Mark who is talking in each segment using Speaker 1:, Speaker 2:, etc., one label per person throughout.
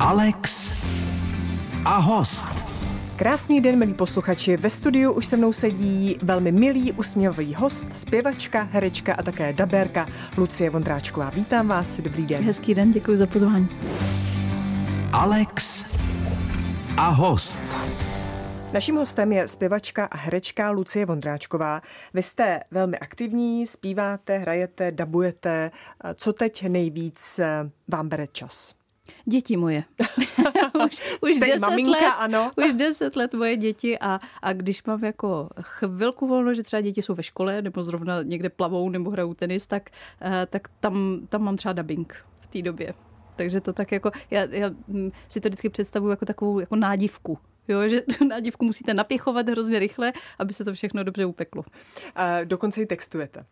Speaker 1: Alex a host.
Speaker 2: Krásný den, milí posluchači. Ve studiu už se mnou sedí velmi milý, usměvavý host, zpěvačka, herečka a také dabérka Lucie Vondráčková. Vítám vás, dobrý den.
Speaker 3: Hezký den, děkuji za pozvání.
Speaker 1: Alex a host.
Speaker 2: Naším hostem je zpěvačka a herečka Lucie Vondráčková. Vy jste velmi aktivní, zpíváte, hrajete, dabujete. Co teď nejvíc vám bere čas?
Speaker 3: Děti moje.
Speaker 2: už, už deset maminka, let, ano.
Speaker 3: už deset let moje děti a, a když mám jako chvilku volno, že třeba děti jsou ve škole nebo zrovna někde plavou nebo hrajou tenis, tak, eh, tak tam, tam mám třeba dubbing v té době. Takže to tak jako, já, já hm, si to vždycky představuji jako takovou jako nádivku. Jo, že tu nádivku musíte napěchovat hrozně rychle, aby se to všechno dobře upeklo.
Speaker 2: A dokonce i textujete.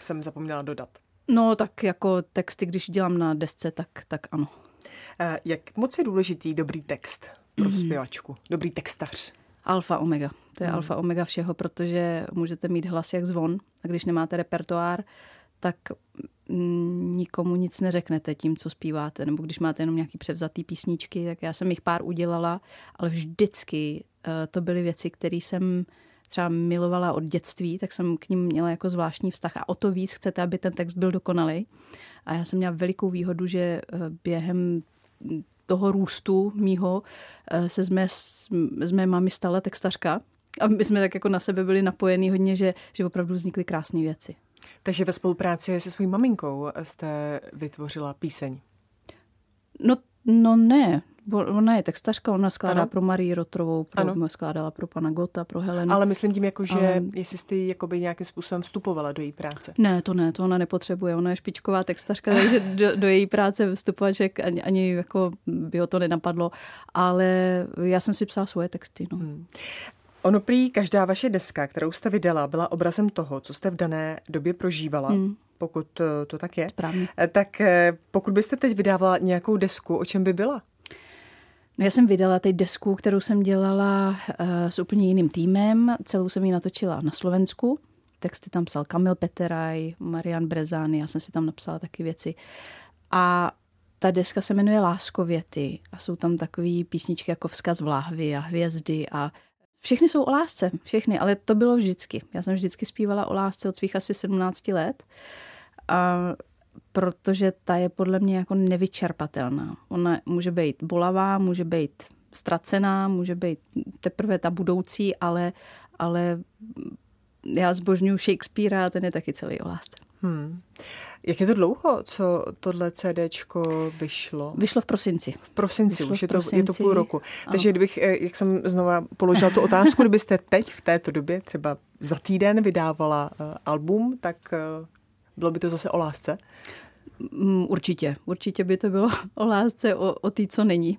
Speaker 2: Jsem zapomněla dodat.
Speaker 3: No tak jako texty, když dělám na desce, tak, tak ano.
Speaker 2: Jak moc je důležitý dobrý text pro mm. zpěvačku? Dobrý textař?
Speaker 3: Alfa omega. To je mm. alfa omega všeho, protože můžete mít hlas jak zvon a když nemáte repertoár, tak nikomu nic neřeknete tím, co zpíváte. Nebo když máte jenom nějaký převzatý písničky, tak já jsem jich pár udělala, ale vždycky eh, to byly věci, které jsem třeba milovala od dětství, tak jsem k ním měla jako zvláštní vztah a o to víc chcete, aby ten text byl dokonalý. A já jsem měla velikou výhodu, že eh, během toho růstu mýho eh, se z mé, z mé mamy stala textařka. A my jsme tak jako na sebe byli napojení hodně, že, že opravdu vznikly krásné věci.
Speaker 2: Takže ve spolupráci se svou maminkou jste vytvořila píseň?
Speaker 3: No, no ne, Ona je textařka, ona skládá ano. pro Marii Rotrovou, pro, ano. skládala pro pana Gota, pro Helenu.
Speaker 2: Ale myslím tím, jako, že Ale... jestli jste jakoby nějakým způsobem vstupovala do její práce.
Speaker 3: Ne, to ne, to ona nepotřebuje. Ona je špičková textařka, takže do, do její práce vstupovat, že ani, ani jako by ho to nenapadlo. Ale já jsem si psala svoje texty. No. Hmm.
Speaker 2: Ono prý každá vaše deska, kterou jste vydala, byla obrazem toho, co jste v dané době prožívala. Hmm pokud to tak je.
Speaker 3: Správně.
Speaker 2: Eh, tak eh, pokud byste teď vydávala nějakou desku, o čem by byla?
Speaker 3: No já jsem vydala teď desku, kterou jsem dělala uh, s úplně jiným týmem. Celou jsem ji natočila na Slovensku. Texty tam psal Kamil Peteraj, Marian Brezány, já jsem si tam napsala taky věci. A ta deska se jmenuje Láskověty a jsou tam takové písničky jako Vzkaz v láhvi a Hvězdy a všechny jsou o lásce, všechny, ale to bylo vždycky. Já jsem vždycky zpívala o lásce od svých asi 17 let. A protože ta je podle mě jako nevyčerpatelná. Ona může být bolavá, může být ztracená, může být teprve ta budoucí, ale, ale já zbožňuji Shakespearea a ten je taky celý o lásce. Hmm.
Speaker 2: Jak je to dlouho, co tohle CDčko vyšlo?
Speaker 3: Vyšlo v prosinci.
Speaker 2: V prosinci, vyšlo už je, prosinci. To, je to půl roku. Takže kdybych, eh, jak jsem znova položila tu otázku, kdybyste teď v této době, třeba za týden vydávala uh, album, tak uh, bylo by to zase o lásce?
Speaker 3: Mm, určitě. Určitě by to bylo o lásce, o, o té, co není.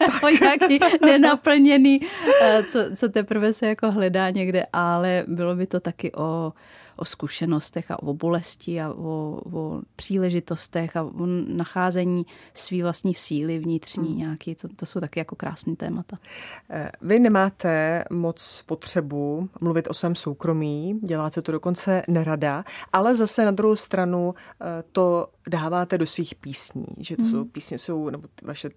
Speaker 3: o nějaký nenaplněný, eh, co, co teprve se jako hledá někde, ale bylo by to taky o, o zkušenostech a o bolesti a o, o příležitostech a o nacházení svý vlastní síly vnitřní hmm. nějaký. To, to jsou taky jako krásné témata.
Speaker 2: Eh, vy nemáte moc potřebu mluvit o svém soukromí, děláte to dokonce nerada, ale zase na druhou stranu eh, to dáváte do svých písní, že to hmm. jsou písně, jsou, nebo vaše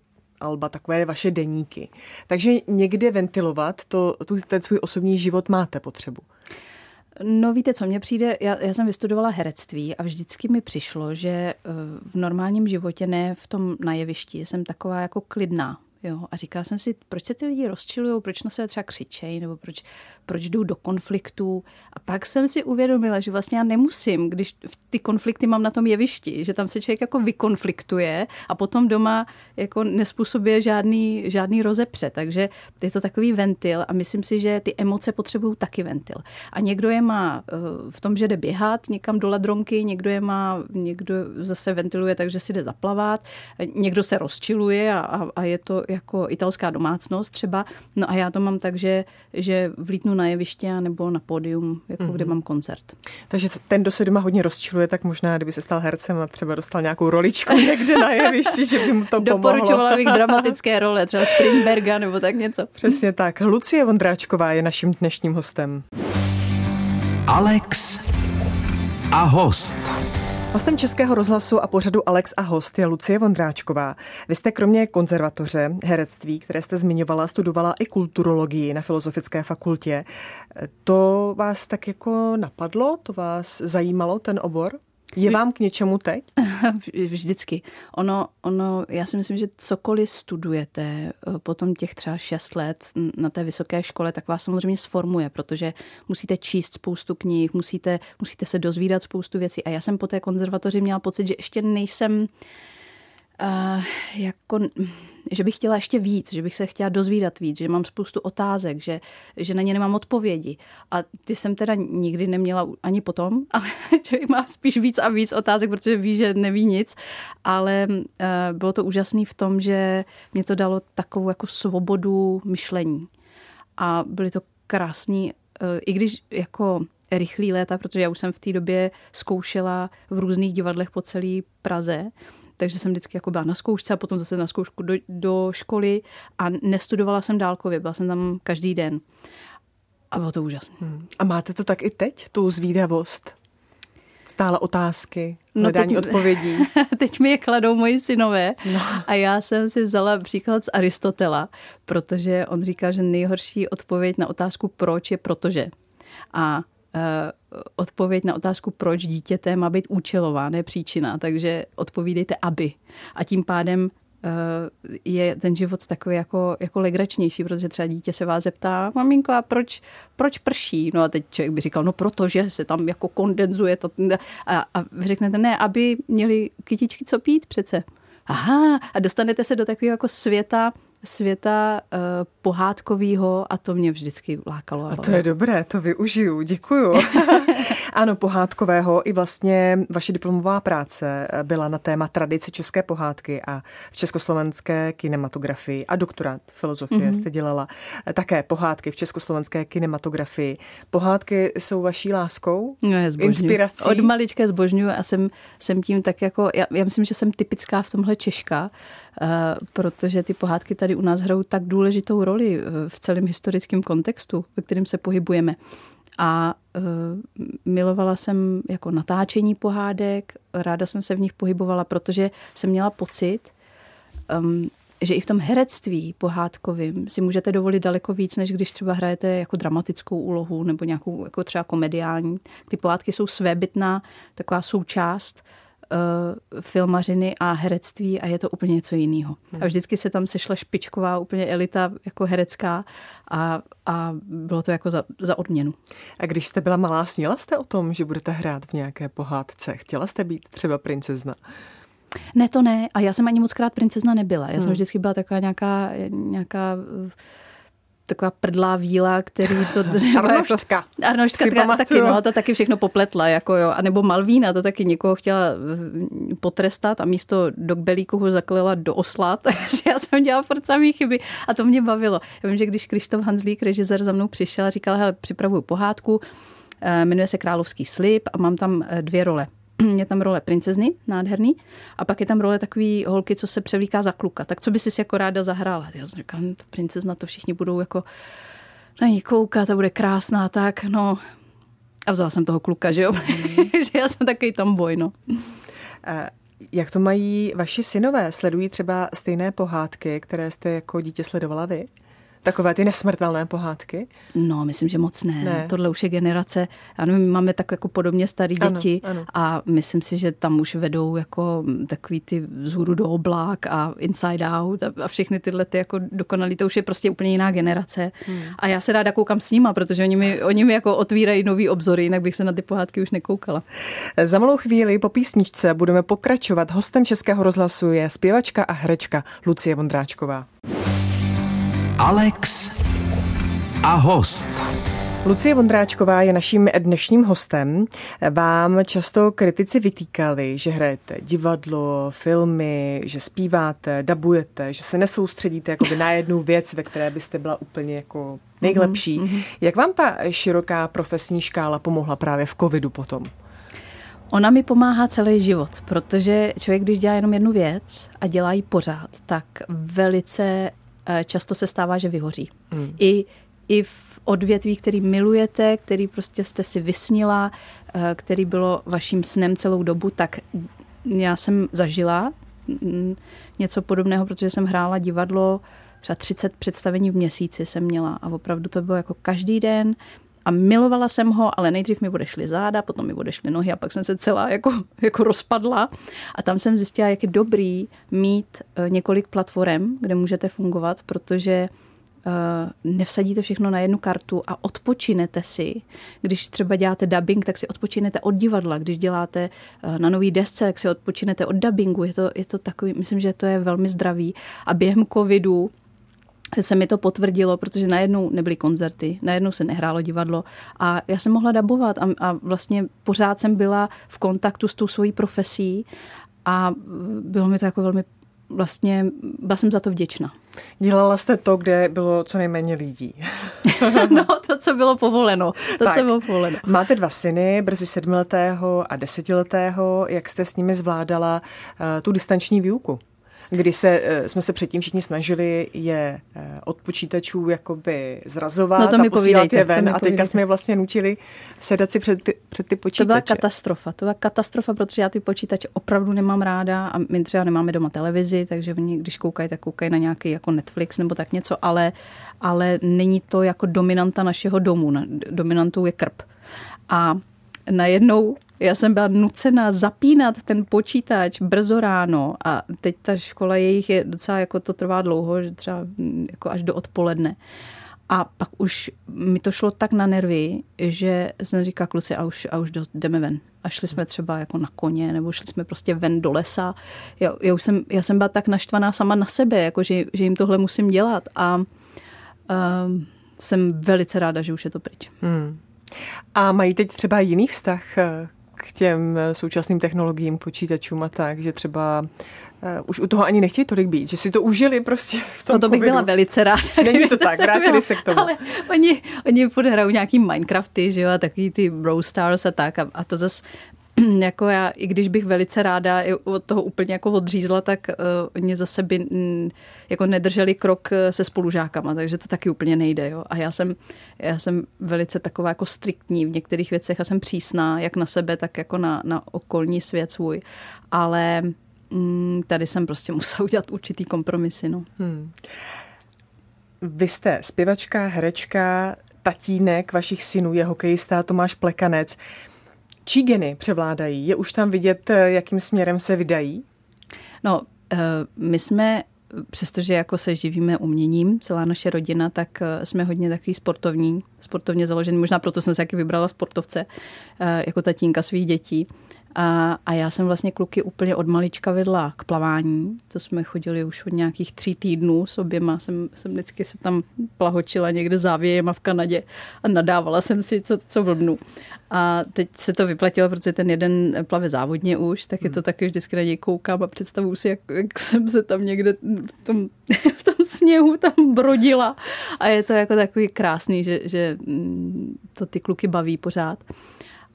Speaker 2: alba, takové vaše deníky. Takže někde ventilovat to, tu, ten svůj osobní život máte potřebu.
Speaker 3: No víte, co mně přijde, já, já jsem vystudovala herectví a vždycky mi přišlo, že eh, v normálním životě, ne v tom na jevišti, jsem taková jako klidná. Jo, a říkala jsem si, proč se ty lidi rozčilují, proč na sebe třeba křičejí, nebo proč, proč jdou do konfliktů. A pak jsem si uvědomila, že vlastně já nemusím, když ty konflikty mám na tom jevišti, že tam se člověk jako vykonfliktuje a potom doma jako nespůsobuje žádný, žádný rozepře. Takže je to takový ventil a myslím si, že ty emoce potřebují taky ventil. A někdo je má eh, v tom, že jde běhat někam do ladronky, někdo je má, někdo zase ventiluje takže si jde zaplavat, někdo se rozčiluje a, a, a je to jako italská domácnost třeba. No a já to mám tak, že, že vlítnu na jeviště nebo na pódium, jako mm-hmm. kde mám koncert.
Speaker 2: Takže ten, kdo se doma hodně rozčiluje, tak možná, kdyby se stal hercem a třeba dostal nějakou roličku někde na jevišti, že by mu to pomohlo.
Speaker 3: Doporučovala bych dramatické role, třeba Strindberga nebo tak něco.
Speaker 2: Přesně tak. Lucie Vondráčková je naším dnešním hostem.
Speaker 1: Alex a host.
Speaker 2: Hostem Českého rozhlasu a pořadu Alex a host je Lucie Vondráčková. Vy jste kromě konzervatoře, herectví, které jste zmiňovala, studovala i kulturologii na Filozofické fakultě. To vás tak jako napadlo? To vás zajímalo, ten obor? Je vám k něčemu teď?
Speaker 3: Vždycky. Ono, ono, já si myslím, že cokoliv studujete eh, potom těch třeba šest let na té vysoké škole, tak vás samozřejmě sformuje, protože musíte číst spoustu knih, musíte, musíte se dozvídat spoustu věcí. A já jsem po té konzervatoři měla pocit, že ještě nejsem uh, jako, že bych chtěla ještě víc, že bych se chtěla dozvídat víc, že mám spoustu otázek, že, že na ně nemám odpovědi. A ty jsem teda nikdy neměla ani potom, ale člověk má spíš víc a víc otázek, protože ví, že neví nic. Ale uh, bylo to úžasné v tom, že mě to dalo takovou jako svobodu myšlení. A byly to krásný, uh, i když jako rychlý léta, protože já už jsem v té době zkoušela v různých divadlech po celé Praze, takže jsem vždycky jako byla na zkoušce a potom zase na zkoušku do, do školy a nestudovala jsem dálkově, byla jsem tam každý den. A bylo to úžasné. Hmm.
Speaker 2: A máte to tak i teď, tu zvídavost? Stále otázky, no hledání no teď, odpovědí.
Speaker 3: Teď mi je kladou moji synové no. a já jsem si vzala příklad z Aristotela, protože on říká, že nejhorší odpověď na otázku proč je protože. A Eh, odpověď na otázku, proč dítěte má být účelová, ne příčina. Takže odpovídejte aby. A tím pádem eh, je ten život takový jako, jako legračnější, protože třeba dítě se vás zeptá, maminko, a proč, proč prší? No a teď člověk by říkal, no protože se tam jako kondenzuje to. A, a vy řeknete, ne, aby měli kytičky co pít přece. Aha, a dostanete se do takového jako světa světa uh, pohádkového a to mě vždycky lákalo.
Speaker 2: A to je dobré, to využiju, děkuju. ano, pohádkového i vlastně vaše diplomová práce byla na téma tradice české pohádky a v československé kinematografii a doktorát filozofie mm-hmm. jste dělala také pohádky v československé kinematografii. Pohádky jsou vaší láskou?
Speaker 3: No, je
Speaker 2: inspirací?
Speaker 3: Od malička zbožňuju a jsem, jsem tím tak jako, já, já myslím, že jsem typická v tomhle Češka, uh, protože ty pohádky tady u nás hrajou tak důležitou roli eh, v celém historickém kontextu, ve kterém se pohybujeme. A uh, milovala jsem jako natáčení pohádek, ráda jsem se v nich pohybovala, protože jsem měla pocit, um, že i v tom herectví pohádkovým si můžete dovolit daleko víc, než když třeba hrajete jako dramatickou úlohu nebo nějakou jako třeba komediální. Ty pohádky jsou svébytná taková součást uh, filmařiny a herectví a je to úplně něco jiného. Hmm. A vždycky se tam sešla špičková úplně elita jako herecká a, a bylo to jako za, za odměnu.
Speaker 2: A když jste byla malá, sněla jste o tom, že budete hrát v nějaké pohádce? Chtěla jste být třeba princezna?
Speaker 3: Ne, to ne. A já jsem ani moc krát princezna nebyla. Já hmm. jsem vždycky byla taková nějaká, nějaká taková prdlá víla, který to
Speaker 2: třeba Arnoštka. Jako,
Speaker 3: Arnoštka taky, taky, no, ta taky všechno popletla, jako jo. A nebo Malvína, to taky někoho chtěla eh, potrestat a místo do kbelíku ho zaklela do osla, takže já jsem dělala furt samý chyby a to mě bavilo. Já vím, že když Krištof Hanzlík, režisér, za mnou přišel a říkal, hele, připravuju pohádku, eh, jmenuje se Královský slib a mám tam eh, dvě role je tam role princezny, nádherný, a pak je tam role takový holky, co se převlíká za kluka. Tak co by si jako ráda zahrála? Já jsem říkala, no, princezna, to všichni budou jako na ní koukat a bude krásná, tak no. A vzala jsem toho kluka, že jo? Mm. že já jsem takový tam boj, no.
Speaker 2: Jak to mají vaši synové? Sledují třeba stejné pohádky, které jste jako dítě sledovala vy? Takové ty nesmrtelné pohádky?
Speaker 3: No, myslím, že moc ne. ne. Tohle už je generace, ano, my máme tak jako podobně starý děti ano, ano. a myslím si, že tam už vedou jako takový ty vzhůru do oblák a inside out a, a všechny tyhle ty jako dokonalý, to už je prostě úplně jiná generace. Hmm. A já se ráda koukám s nima, protože oni mi, oni mi jako otvírají nový obzory, jinak bych se na ty pohádky už nekoukala.
Speaker 2: Za malou chvíli po písničce budeme pokračovat. Hostem Českého rozhlasu je zpěvačka a herečka Lucie Vondráčková.
Speaker 1: Alex a host.
Speaker 2: Lucie Vondráčková je naším dnešním hostem. Vám často kritici vytýkali, že hrajete divadlo, filmy, že zpíváte, dabujete, že se nesoustředíte jakoby na jednu věc, ve které byste byla úplně jako nejlepší. Mm-hmm. Jak vám ta široká profesní škála pomohla právě v covidu potom?
Speaker 3: Ona mi pomáhá celý život, protože člověk, když dělá jenom jednu věc a dělá ji pořád, tak velice často se stává, že vyhoří. Hmm. I i v odvětví, který milujete, který prostě jste si vysnila, eh, který bylo vaším snem celou dobu, tak já jsem zažila mm, něco podobného, protože jsem hrála divadlo, třeba 30 představení v měsíci jsem měla a opravdu to bylo jako každý den a milovala jsem ho, ale nejdřív mi odešly záda, potom mi odešly nohy a pak jsem se celá jako, jako rozpadla. A tam jsem zjistila, jak je dobrý mít eh, několik platform, kde můžete fungovat, protože Uh, nevsadíte všechno na jednu kartu a odpočinete si. Když třeba děláte dubbing, tak si odpočinete od divadla. Když děláte uh, na nový desce, tak si odpočinete od dubbingu. Je to, je to takový, myslím, že to je velmi zdravý. A během covidu se mi to potvrdilo, protože najednou nebyly koncerty, najednou se nehrálo divadlo a já jsem mohla dabovat a, a vlastně pořád jsem byla v kontaktu s tou svojí profesí a bylo mi to jako velmi vlastně, byla jsem za to vděčná.
Speaker 2: Dělala jste to, kde bylo co nejméně lidí.
Speaker 3: no, to, co bylo povoleno. To, tak, co bylo povoleno.
Speaker 2: Máte dva syny, brzy sedmiletého a desetiletého. Jak jste s nimi zvládala uh, tu distanční výuku? Kdy se, eh, jsme se předtím všichni snažili je eh, od počítačů jakoby zrazovat no to a posílat je ven a teďka jsme je vlastně nutili sedat si před ty, před ty počítače.
Speaker 3: To byla katastrofa, to byla katastrofa, protože já ty počítače opravdu nemám ráda a my třeba nemáme doma televizi, takže oni, když koukají, tak koukají na nějaký jako Netflix nebo tak něco, ale, ale není to jako dominanta našeho domu, dominantou je krp. A najednou já jsem byla nucena zapínat ten počítač brzo ráno a teď ta škola jejich je docela jako to trvá dlouho, že třeba mm, jako až do odpoledne. A pak už mi to šlo tak na nervy, že jsem říkala kluci a už, a už jdeme ven. A šli jsme třeba jako na koně, nebo šli jsme prostě ven do lesa. Já, já, už jsem, já jsem byla tak naštvaná sama na sebe, jako že, že jim tohle musím dělat. A um, jsem velice ráda, že už je to pryč. Hmm.
Speaker 2: A mají teď třeba jiný vztah eh, k těm eh, současným technologiím, počítačům a tak, že třeba uh, už u toho ani nechtějí tolik být, že si to užili prostě v tom
Speaker 3: No to bych
Speaker 2: covidu.
Speaker 3: byla velice ráda.
Speaker 2: Není to tak, vrátili se k tomu.
Speaker 3: Ale oni, oni hrajou nějaký Minecrafty, že jo, a takový ty Brawl Stars a tak a, a to zase jako já, i když bych velice ráda od toho úplně jako odřízla, tak uh, oni zase by mm, jako nedrželi krok eh, se spolužákama, takže to taky úplně nejde. Jo? A já jsem, já jsem velice taková jako striktní v některých věcech a jsem přísná, jak na sebe, tak jako na, na okolní svět svůj. Ale mm, tady jsem prostě musela udělat určitý kompromisy. No. Hmm.
Speaker 2: Vy jste zpěvačka, herečka, tatínek vašich synů je hokejista Tomáš Plekanec. Čí geny převládají? Je už tam vidět, eh, jakým směrem se vydají?
Speaker 3: No, eh, my jsme přestože jako se živíme uměním, celá naše rodina, tak eh, jsme hodně takový sportovní, sportovně založený. Možná proto jsem se taky vybrala sportovce jako tatínka svých dětí. A, a já jsem vlastně kluky úplně od malička vedla k plavání. To jsme chodili už od nějakých tří týdnů s oběma. Jsem, jsem vždycky se tam plahočila někde závějem v Kanadě a nadávala jsem si, co, co blbnu. A teď se to vyplatilo, protože ten jeden plave závodně už, tak je to hmm. taky vždycky na něj koukám a představuju si, jak, jak jsem se tam někde v tom, v tom sněhu tam brodila. A je to jako takový krásný, že, že mm, to ty kluky baví pořád.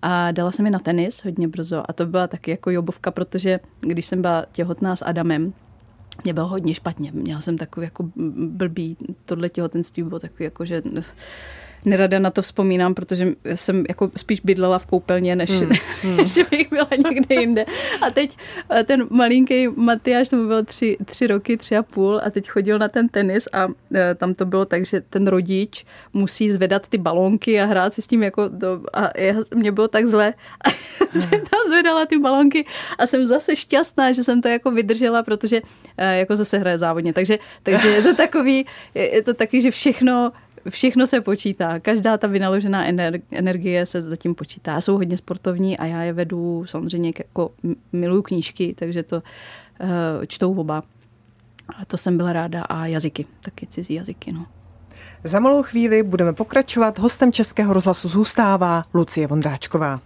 Speaker 3: A dala jsem mi na tenis hodně brzo a to byla taky jako jobovka, protože když jsem byla těhotná s Adamem, mě bylo hodně špatně. Měla jsem takový jako blbý, tohle těhotenství bylo takový jako, že nerada na to vzpomínám, protože jsem jako spíš bydlela v koupelně, než, hmm. hmm. než bych byla někde jinde. A teď eh, ten malinký Matyáš, tomu bylo tři, tři roky, tři a půl a teď chodil na ten tenis a eh, tam to bylo tak, že ten rodič musí zvedat ty balónky a hrát si s tím jako to, a já, mě bylo tak zle a jsem tam zvedala ty balónky a jsem zase šťastná, že jsem to jako vydržela, protože eh, jako zase hraje závodně. Takže, takže je to takový, je to taky, že všechno všechno se počítá. Každá ta vynaložená energie se zatím počítá. Já jsou hodně sportovní a já je vedu samozřejmě jako miluju knížky, takže to uh, čtou oba. A to jsem byla ráda. A jazyky, taky cizí jazyky. No.
Speaker 2: Za malou chvíli budeme pokračovat. Hostem Českého rozhlasu zůstává Lucie Vondráčková.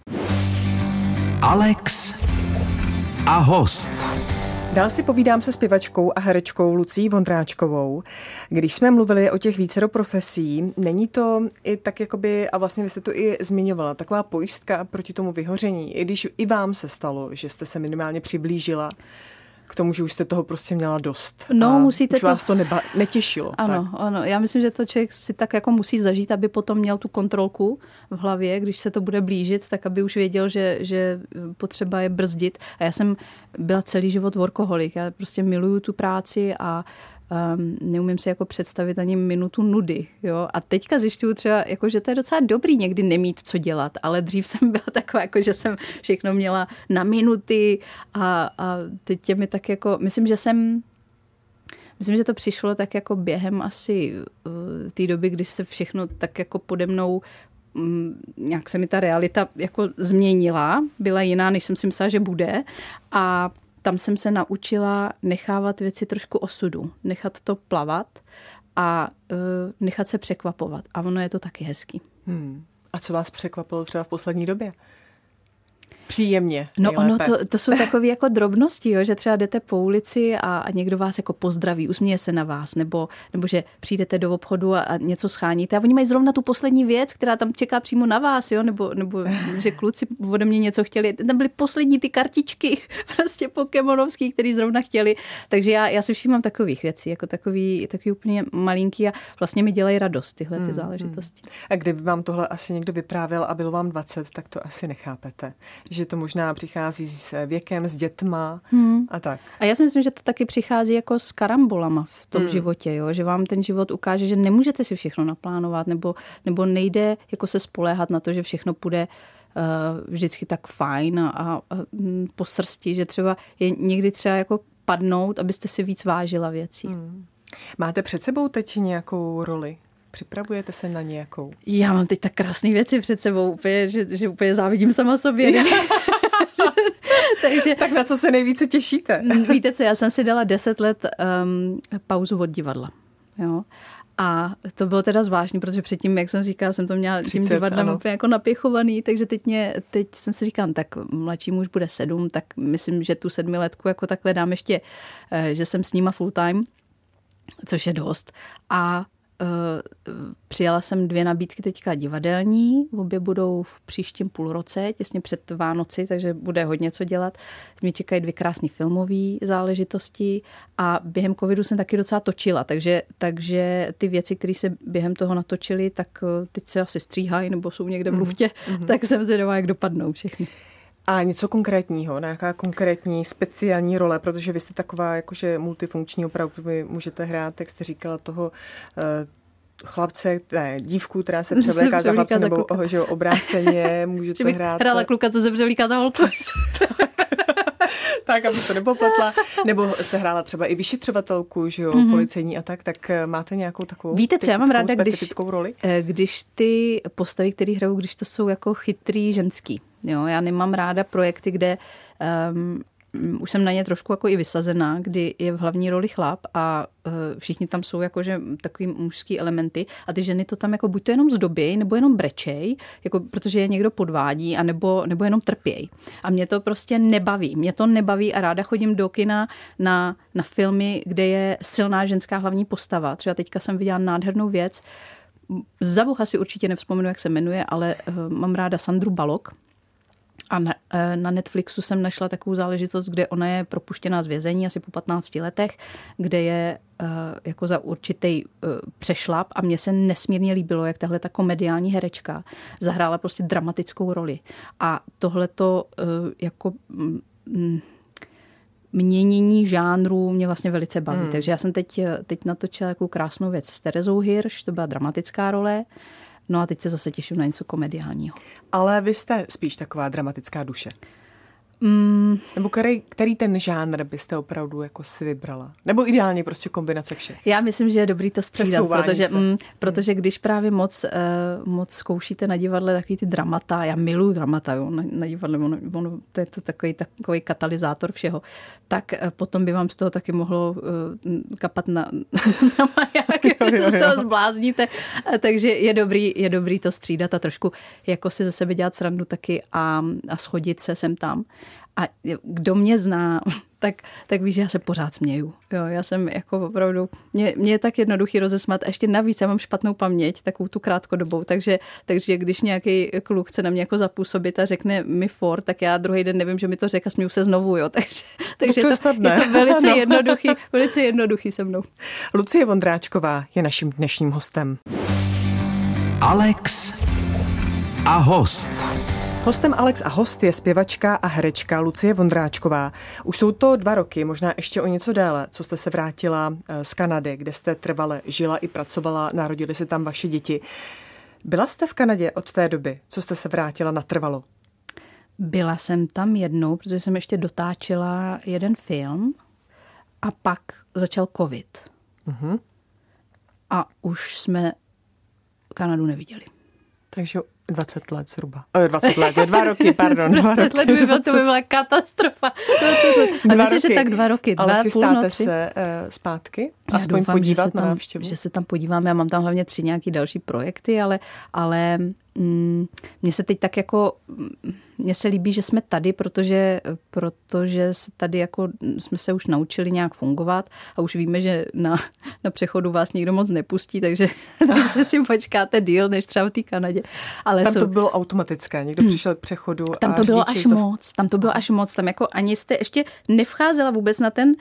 Speaker 1: Alex a host.
Speaker 2: Dál si povídám se zpěvačkou a herečkou Lucí Vondráčkovou. Když jsme mluvili o těch vícero profesí, není to i tak jakoby, a vlastně vy jste to i zmiňovala, taková pojistka proti tomu vyhoření, i když i vám se stalo, že jste se minimálně přiblížila k tomu, že už jste toho prostě měla dost.
Speaker 3: No,
Speaker 2: a
Speaker 3: musíte
Speaker 2: už
Speaker 3: to...
Speaker 2: vás to neba- netěšilo.
Speaker 3: Ano,
Speaker 2: tak.
Speaker 3: ano. Já myslím, že to člověk si tak jako musí zažít, aby potom měl tu kontrolku v hlavě, když se to bude blížit, tak aby už věděl, že, že potřeba je brzdit. A já jsem byla celý život workoholik. Já prostě miluju tu práci a um, neumím si jako představit ani minutu nudy. Jo? A teďka zjišťuju třeba, jako, že to je docela dobrý někdy nemít co dělat, ale dřív jsem byla taková, jako, že jsem všechno měla na minuty a, a teď je mi tak jako, myslím, že jsem Myslím, že to přišlo tak jako během asi uh, té doby, kdy se všechno tak jako pode mnou um, nějak se mi ta realita jako změnila, byla jiná, než jsem si myslela, že bude a tam jsem se naučila nechávat věci trošku osudu, nechat to plavat a uh, nechat se překvapovat. A ono je to taky hezký.
Speaker 2: Hmm. A co vás překvapilo třeba v poslední době? Příjemně.
Speaker 3: No ono, to, to jsou takové jako drobnosti, jo, že třeba jdete po ulici a, a někdo vás jako pozdraví, usměje se na vás, nebo, nebo že přijdete do obchodu a, a něco scháníte a oni mají zrovna tu poslední věc, která tam čeká přímo na vás, jo, nebo, nebo že kluci ode mě něco chtěli. Tam byly poslední ty kartičky, prostě pokémonovský, který zrovna chtěli. Takže já, já si všímám takových věcí, jako takový, takový úplně malinký a vlastně mi dělají radost tyhle ty hmm, záležitosti. Hmm.
Speaker 2: A kdyby vám tohle asi někdo vyprávěl a bylo vám 20, tak to asi nechápete. Že že to možná přichází s věkem, s dětma hmm. a tak.
Speaker 3: A já si myslím, že to taky přichází jako s karambolama v tom hmm. životě, jo? že vám ten život ukáže, že nemůžete si všechno naplánovat nebo, nebo nejde jako se spoléhat na to, že všechno půjde uh, vždycky tak fajn a, a, a mm, po srsti, že třeba je někdy třeba jako padnout, abyste si víc vážila věcí. Hmm.
Speaker 2: Máte před sebou teď nějakou roli? Připravujete se na nějakou?
Speaker 3: Já mám teď tak krásné věci před sebou, úplně, že, že úplně závidím sama sobě.
Speaker 2: Takže, tak na co se nejvíce těšíte?
Speaker 3: Víte co, já jsem si dala deset let um, pauzu od divadla. Jo? A to bylo teda zvláštní, protože předtím, jak jsem říkala, jsem to měla 30, tím divadlem ano. úplně jako napěchovaný, takže teď, mě, teď jsem si říkala, tak mladší muž bude sedm, tak myslím, že tu sedmiletku jako takhle dám ještě, eh, že jsem s nima full time, což je dost. A přijala jsem dvě nabídky teďka divadelní, obě budou v příštím půlroce, těsně před Vánoci, takže bude hodně co dělat. Mě čekají dvě krásné filmové záležitosti a během covidu jsem taky docela točila, takže, takže ty věci, které se během toho natočily, tak eh, teď se asi stříhají nebo jsou někde v mhm, luftě, mm-hmm. tak jsem zvědavá, jak dopadnou všechny.
Speaker 2: A něco konkrétního, nějaká konkrétní speciální role, protože vy jste taková jakože multifunkční, opravdu vy můžete hrát, jak jste říkala, toho uh, chlapce, ne, dívku, která se převléká za chlapce, nebo že obráceně můžete hrát.
Speaker 3: Hrála kluka, co se převlíká za holku.
Speaker 2: tak, aby to nepopletla. Nebo jste hrála třeba i vyšetřovatelku, že jo, mm-hmm. policejní a tak, tak eh, máte nějakou takovou
Speaker 3: Víte, co já mám ráda,
Speaker 2: když,
Speaker 3: roli? Eh, když ty postavy, které hrajou, když to jsou jako chytrý ženský. Jo, já nemám ráda projekty, kde um, už jsem na ně trošku jako i vysazená, kdy je v hlavní roli chlap a uh, všichni tam jsou jakože takový mužský elementy a ty ženy to tam jako buď to jenom zdobějí, nebo jenom brečej, jako protože je někdo podvádí, a nebo, nebo jenom trpějí. A mě to prostě nebaví. Mě to nebaví a ráda chodím do kina na, na filmy, kde je silná ženská hlavní postava. Třeba teďka jsem viděla nádhernou věc, za Boha si určitě nevzpomenu, jak se jmenuje, ale uh, mám ráda Sandru Balok, a na, eh, na Netflixu jsem našla takovou záležitost, kde ona je propuštěná z vězení asi po 15 letech, kde je uh, jako za určitý uh, přešlap a mně se nesmírně líbilo, jak tahle ta komediální herečka zahrála prostě dramatickou roli. A tohleto uh, jako mm, měnění žánru mě vlastně velice baví. Hmm. Takže já jsem teď, teď natočila takovou krásnou věc s Terezou Hirsch, to byla dramatická role. No a teď se zase těším na něco komediálního.
Speaker 2: Ale vy jste spíš taková dramatická duše. Mm. Nebo který, který ten žánr byste opravdu jako si vybrala? Nebo ideálně prostě kombinace všech?
Speaker 3: Já myslím, že je dobrý to střídat, protože, mm, protože když právě moc, uh, moc zkoušíte na divadle takový ty dramata, já miluji dramata jo, na, na divadle, ono, ono, to je to takový, takový katalyzátor všeho, tak uh, potom by vám z toho taky mohlo uh, kapat na, na maják, že z toho zblázníte. Takže je dobrý, je dobrý to střídat a trošku jako si ze sebe dělat srandu taky a, a schodit se sem tam. A kdo mě zná, tak, tak víš, že já se pořád směju. Jo, já jsem jako opravdu, mě, mě je tak jednoduchý rozesmat a ještě navíc já mám špatnou paměť, takovou tu krátkodobou, takže, takže když nějaký kluk chce na mě jako zapůsobit a řekne mi for, tak já druhý den nevím, že mi to řekl a směju se znovu, jo, takže, takže
Speaker 2: no to,
Speaker 3: je,
Speaker 2: to,
Speaker 3: je to velice no. jednoduchý, velice jednoduchý se mnou.
Speaker 2: Lucie Vondráčková je naším dnešním hostem.
Speaker 1: Alex a host.
Speaker 2: Hostem Alex a host je zpěvačka a herečka Lucie Vondráčková. Už jsou to dva roky, možná ještě o něco déle, co jste se vrátila eh, z Kanady, kde jste trvale žila i pracovala, narodili se tam vaše děti. Byla jste v Kanadě od té doby, co jste se vrátila natrvalo?
Speaker 3: Byla jsem tam jednou, protože jsem ještě dotáčela jeden film a pak začal covid. Uh-huh. A už jsme Kanadu neviděli.
Speaker 2: Takže 20 let zhruba. O, 20 let, dva roky, pardon.
Speaker 3: 20 dva roky, let by bylo, to by byla katastrofa. 20 let. A myslím, že tak dva roky, dva
Speaker 2: Ale
Speaker 3: chystáte
Speaker 2: půl se uh, zpátky?
Speaker 3: Já
Speaker 2: Aspoň
Speaker 3: doufám,
Speaker 2: podívat
Speaker 3: že se
Speaker 2: na
Speaker 3: tam,
Speaker 2: návštěvu?
Speaker 3: Že se tam podívám, já mám tam hlavně tři nějaký další projekty, ale, ale mm, mně se teď tak jako mně se líbí, že jsme tady, protože, protože se tady jako jsme se už naučili nějak fungovat a už víme, že na, na přechodu vás nikdo moc nepustí, takže, takže si počkáte díl, než třeba v té Kanadě.
Speaker 2: Ale tam jsou... to bylo automatické, někdo přišel k přechodu
Speaker 3: Tam to bylo až zas... moc, tam to bylo až moc, tam jako ani jste ještě nevcházela vůbec na ten,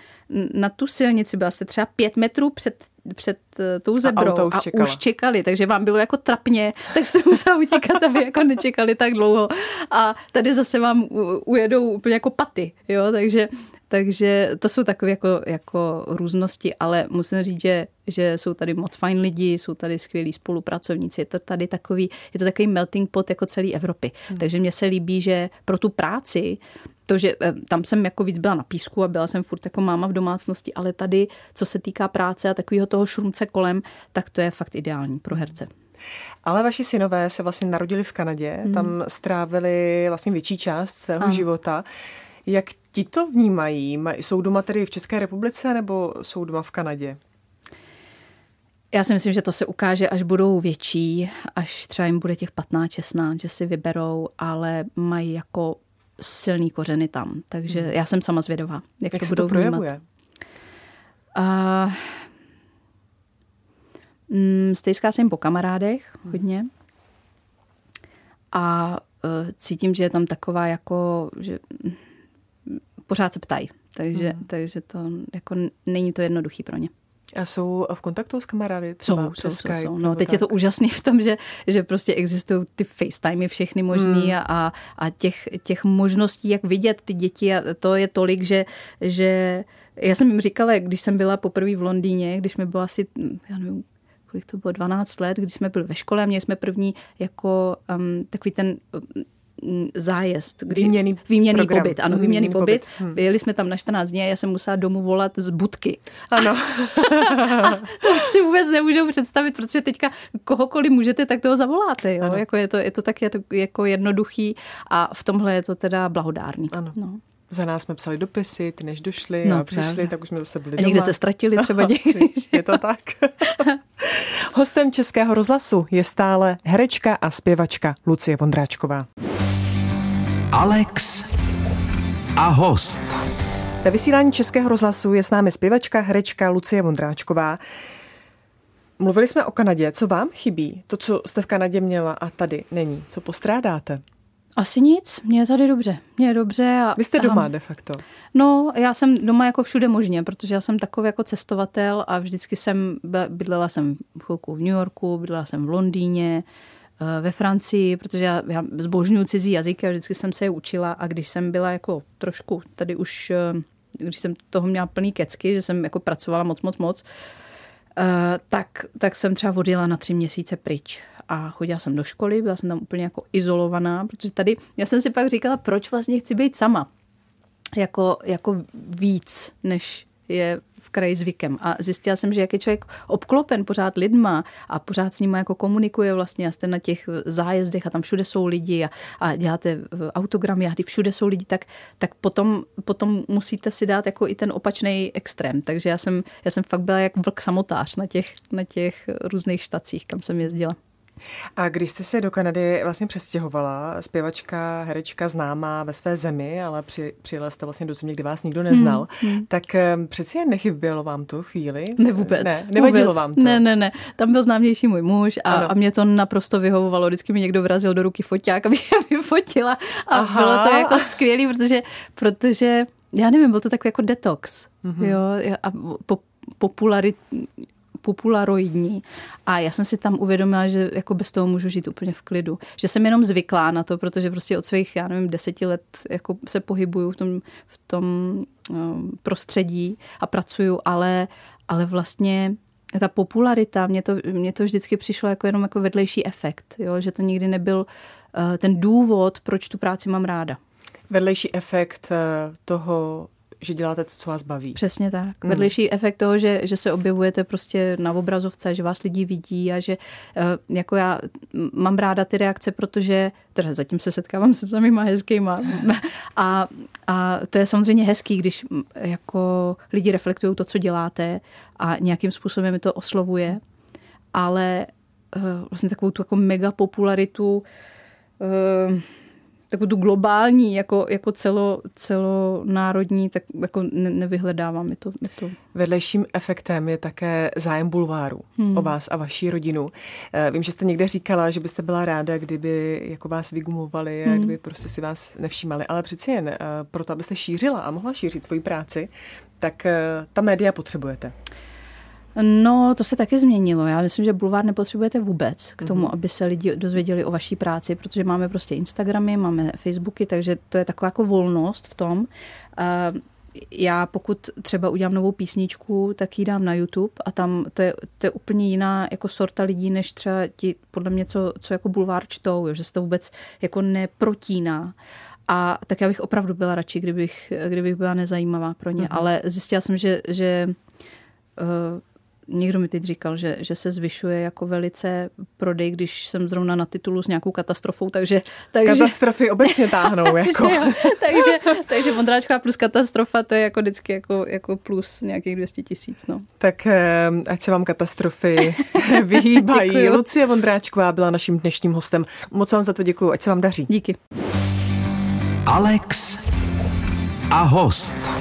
Speaker 3: na tu silnici, byla jste třeba pět metrů před před eh, tou zebrou a, už, a už čekali, takže vám bylo jako trapně, tak jste museli utíkat, aby jako nečekali tak dlouho. A tady zase vám ujedou úplně jako paty, jo, takže, takže to jsou takové jako, jako různosti, ale musím říct, že, že jsou tady moc fajn lidi, jsou tady skvělí spolupracovníci, je to tady takový, je to takový melting pot jako celé Evropy. Hmm. Takže mně se líbí, že pro tu práci to, že eh, tam jsem jako víc byla na písku a byla jsem furt jako máma v domácnosti, ale tady, co se týká práce a takového toho šrumce kolem, tak to je fakt ideální pro herce.
Speaker 2: Ale vaši synové se vlastně narodili v Kanadě, hmm. tam strávili vlastně větší část svého a. života. Jak ti to vnímají? Jsou doma tedy v České republice nebo jsou doma v Kanadě?
Speaker 3: Já si myslím, že to se ukáže, až budou větší, až třeba jim bude těch 15, 16, že si vyberou, ale mají jako silný kořeny tam. Takže hmm. já jsem sama zvědavá, jak,
Speaker 2: jak
Speaker 3: to budou
Speaker 2: to projevuje? Uh,
Speaker 3: mm, stejská se jim po kamarádech hmm. hodně. A uh, cítím, že je tam taková jako, že pořád se ptají. Takže, hmm. takže to jako není to jednoduchý pro ně.
Speaker 2: A jsou v kontaktu s kamarády?
Speaker 3: Třeba jsou, přes jsou, Skype, jsou. No, teď tak. je to úžasný v tom, že, že prostě existují ty FaceTimey všechny možný hmm. a, a těch, těch možností, jak vidět ty děti a to je tolik, že, že já jsem jim říkala, když jsem byla poprvé v Londýně, když mi bylo asi, já nevím, kolik to bylo, 12 let, když jsme byli ve škole a měli jsme první jako um, takový ten Mm, zájezd.
Speaker 2: Kdy, výměný,
Speaker 3: výměný pobyt. Ano, mm, výměný, pobyt. pobyt. Hmm. Jeli jsme tam na 14 dní a já jsem musela domů volat z budky.
Speaker 2: Ano.
Speaker 3: a to si vůbec nemůžu představit, protože teďka kohokoliv můžete, tak toho zavoláte. Jo? Jako je, to, je to tak jako jednoduchý a v tomhle je to teda blahodárný.
Speaker 2: Ano. No. Za nás jsme psali dopisy, ty než došli no, a přišli, právě. tak už jsme zase byli
Speaker 3: a někde doma. se ztratili třeba někdy.
Speaker 2: je to tak. Hostem Českého rozhlasu je stále herečka a zpěvačka Lucie Vondráčková.
Speaker 1: Alex a host.
Speaker 2: Ve vysílání Českého rozhlasu je s námi zpěvačka, herečka Lucie Vondráčková. Mluvili jsme o Kanadě. Co vám chybí? To, co jste v Kanadě měla a tady není. Co postrádáte?
Speaker 3: Asi nic, mě je tady dobře. Mě je dobře. A,
Speaker 2: Vy jste doma de facto?
Speaker 3: No, já jsem doma jako všude možně, protože já jsem takový jako cestovatel a vždycky jsem, bydlela jsem v chvilku v New Yorku, bydlela jsem v Londýně, Eh, ve Francii, protože já, já zbožňuji cizí jazyky a vždycky jsem se je učila a když jsem byla jako trošku tady už, eh, když jsem toho měla plný kecky, že jsem jako pracovala moc, moc, moc, eh, tak, tak jsem třeba odjela na tři měsíce pryč a chodila jsem do školy, byla jsem tam úplně jako izolovaná, protože tady, já jsem si pak říkala, proč vlastně chci být sama. Jako, jako víc, než je v kraji zvykem. A zjistila jsem, že jak je člověk obklopen pořád lidma a pořád s nimi jako komunikuje vlastně a jste na těch zájezdech a tam všude jsou lidi a, a děláte autogramy a kdy všude jsou lidi, tak, tak potom, potom musíte si dát jako i ten opačný extrém. Takže já jsem, já jsem fakt byla jak vlk samotář na těch, na těch různých štacích, kam jsem jezdila.
Speaker 2: A když jste se do Kanady vlastně přestěhovala, zpěvačka, herečka známá ve své zemi, ale při, přijela jste vlastně do země, kde vás nikdo neznal, hmm, hmm. tak um, přeci jen nechybělo vám to chvíli?
Speaker 3: Ne vůbec.
Speaker 2: Ne, nevadilo
Speaker 3: vůbec.
Speaker 2: vám to?
Speaker 3: Ne, ne, ne. Tam byl známější můj muž a, a mě to naprosto vyhovovalo. Vždycky mi někdo vrazil do ruky foťák, aby je vyfotila a Aha. bylo to jako skvělé, protože, protože já nevím, byl to takový jako detox. Mm-hmm. Jo, a po, popularit, popularoidní. A já jsem si tam uvědomila, že jako bez toho můžu žít úplně v klidu. Že jsem jenom zvyklá na to, protože prostě od svých, já nevím, deseti let jako se pohybuju v tom, v tom um, prostředí a pracuju, ale, ale vlastně ta popularita, mně to, mně to vždycky přišlo jako jenom jako vedlejší efekt, jo? že to nikdy nebyl uh, ten důvod, proč tu práci mám ráda.
Speaker 2: Vedlejší efekt uh, toho že děláte to, co vás baví.
Speaker 3: Přesně tak. Mm. Vedlejší efekt toho, že, že se objevujete prostě na obrazovce, že vás lidi vidí a že eh, jako já mám ráda ty reakce, protože teda zatím se setkávám se samýma hezkýma a, a to je samozřejmě hezký, když jako lidi reflektují to, co děláte a nějakým způsobem mi to oslovuje, ale eh, vlastně takovou tu jako mega popularitu uh, takovou tu globální, jako, jako celo, celonárodní, tak jako ne, nevyhledávám. Je to, je to...
Speaker 2: Vedlejším efektem je také zájem bulváru hmm. o vás a vaší rodinu. Eh, vím, že jste někde říkala, že byste byla ráda, kdyby jako vás vygumovali a hmm. kdyby prostě si vás nevšímali, ale přeci jen eh, proto, abyste šířila a mohla šířit svoji práci, tak eh, ta média potřebujete.
Speaker 3: No, to se taky změnilo. Já myslím, že bulvár nepotřebujete vůbec k tomu, mm-hmm. aby se lidi dozvěděli o vaší práci, protože máme prostě Instagramy, máme Facebooky, takže to je taková jako volnost v tom. Já pokud třeba udělám novou písničku, tak ji dám na YouTube a tam to je, to je úplně jiná jako sorta lidí, než třeba ti podle mě, co, co jako bulvár čtou, jo, že se to vůbec jako neprotíná. A tak já bych opravdu byla radši, kdybych, kdybych byla nezajímavá pro ně. Mm-hmm. Ale zjistila jsem, že, že uh, někdo mi teď říkal, že, že se zvyšuje jako velice prodej, když jsem zrovna na titulu s nějakou katastrofou, takže... takže
Speaker 2: Katastrofy obecně táhnou. jako.
Speaker 3: jo, takže, takže Vondráčková plus katastrofa, to je jako vždycky jako, jako plus nějakých 200 tisíc. No.
Speaker 2: Tak eh, ať se vám katastrofy vyhýbají. Lucie Vondráčková byla naším dnešním hostem. Moc vám za to děkuji, ať se vám daří.
Speaker 3: Díky.
Speaker 1: Alex a host.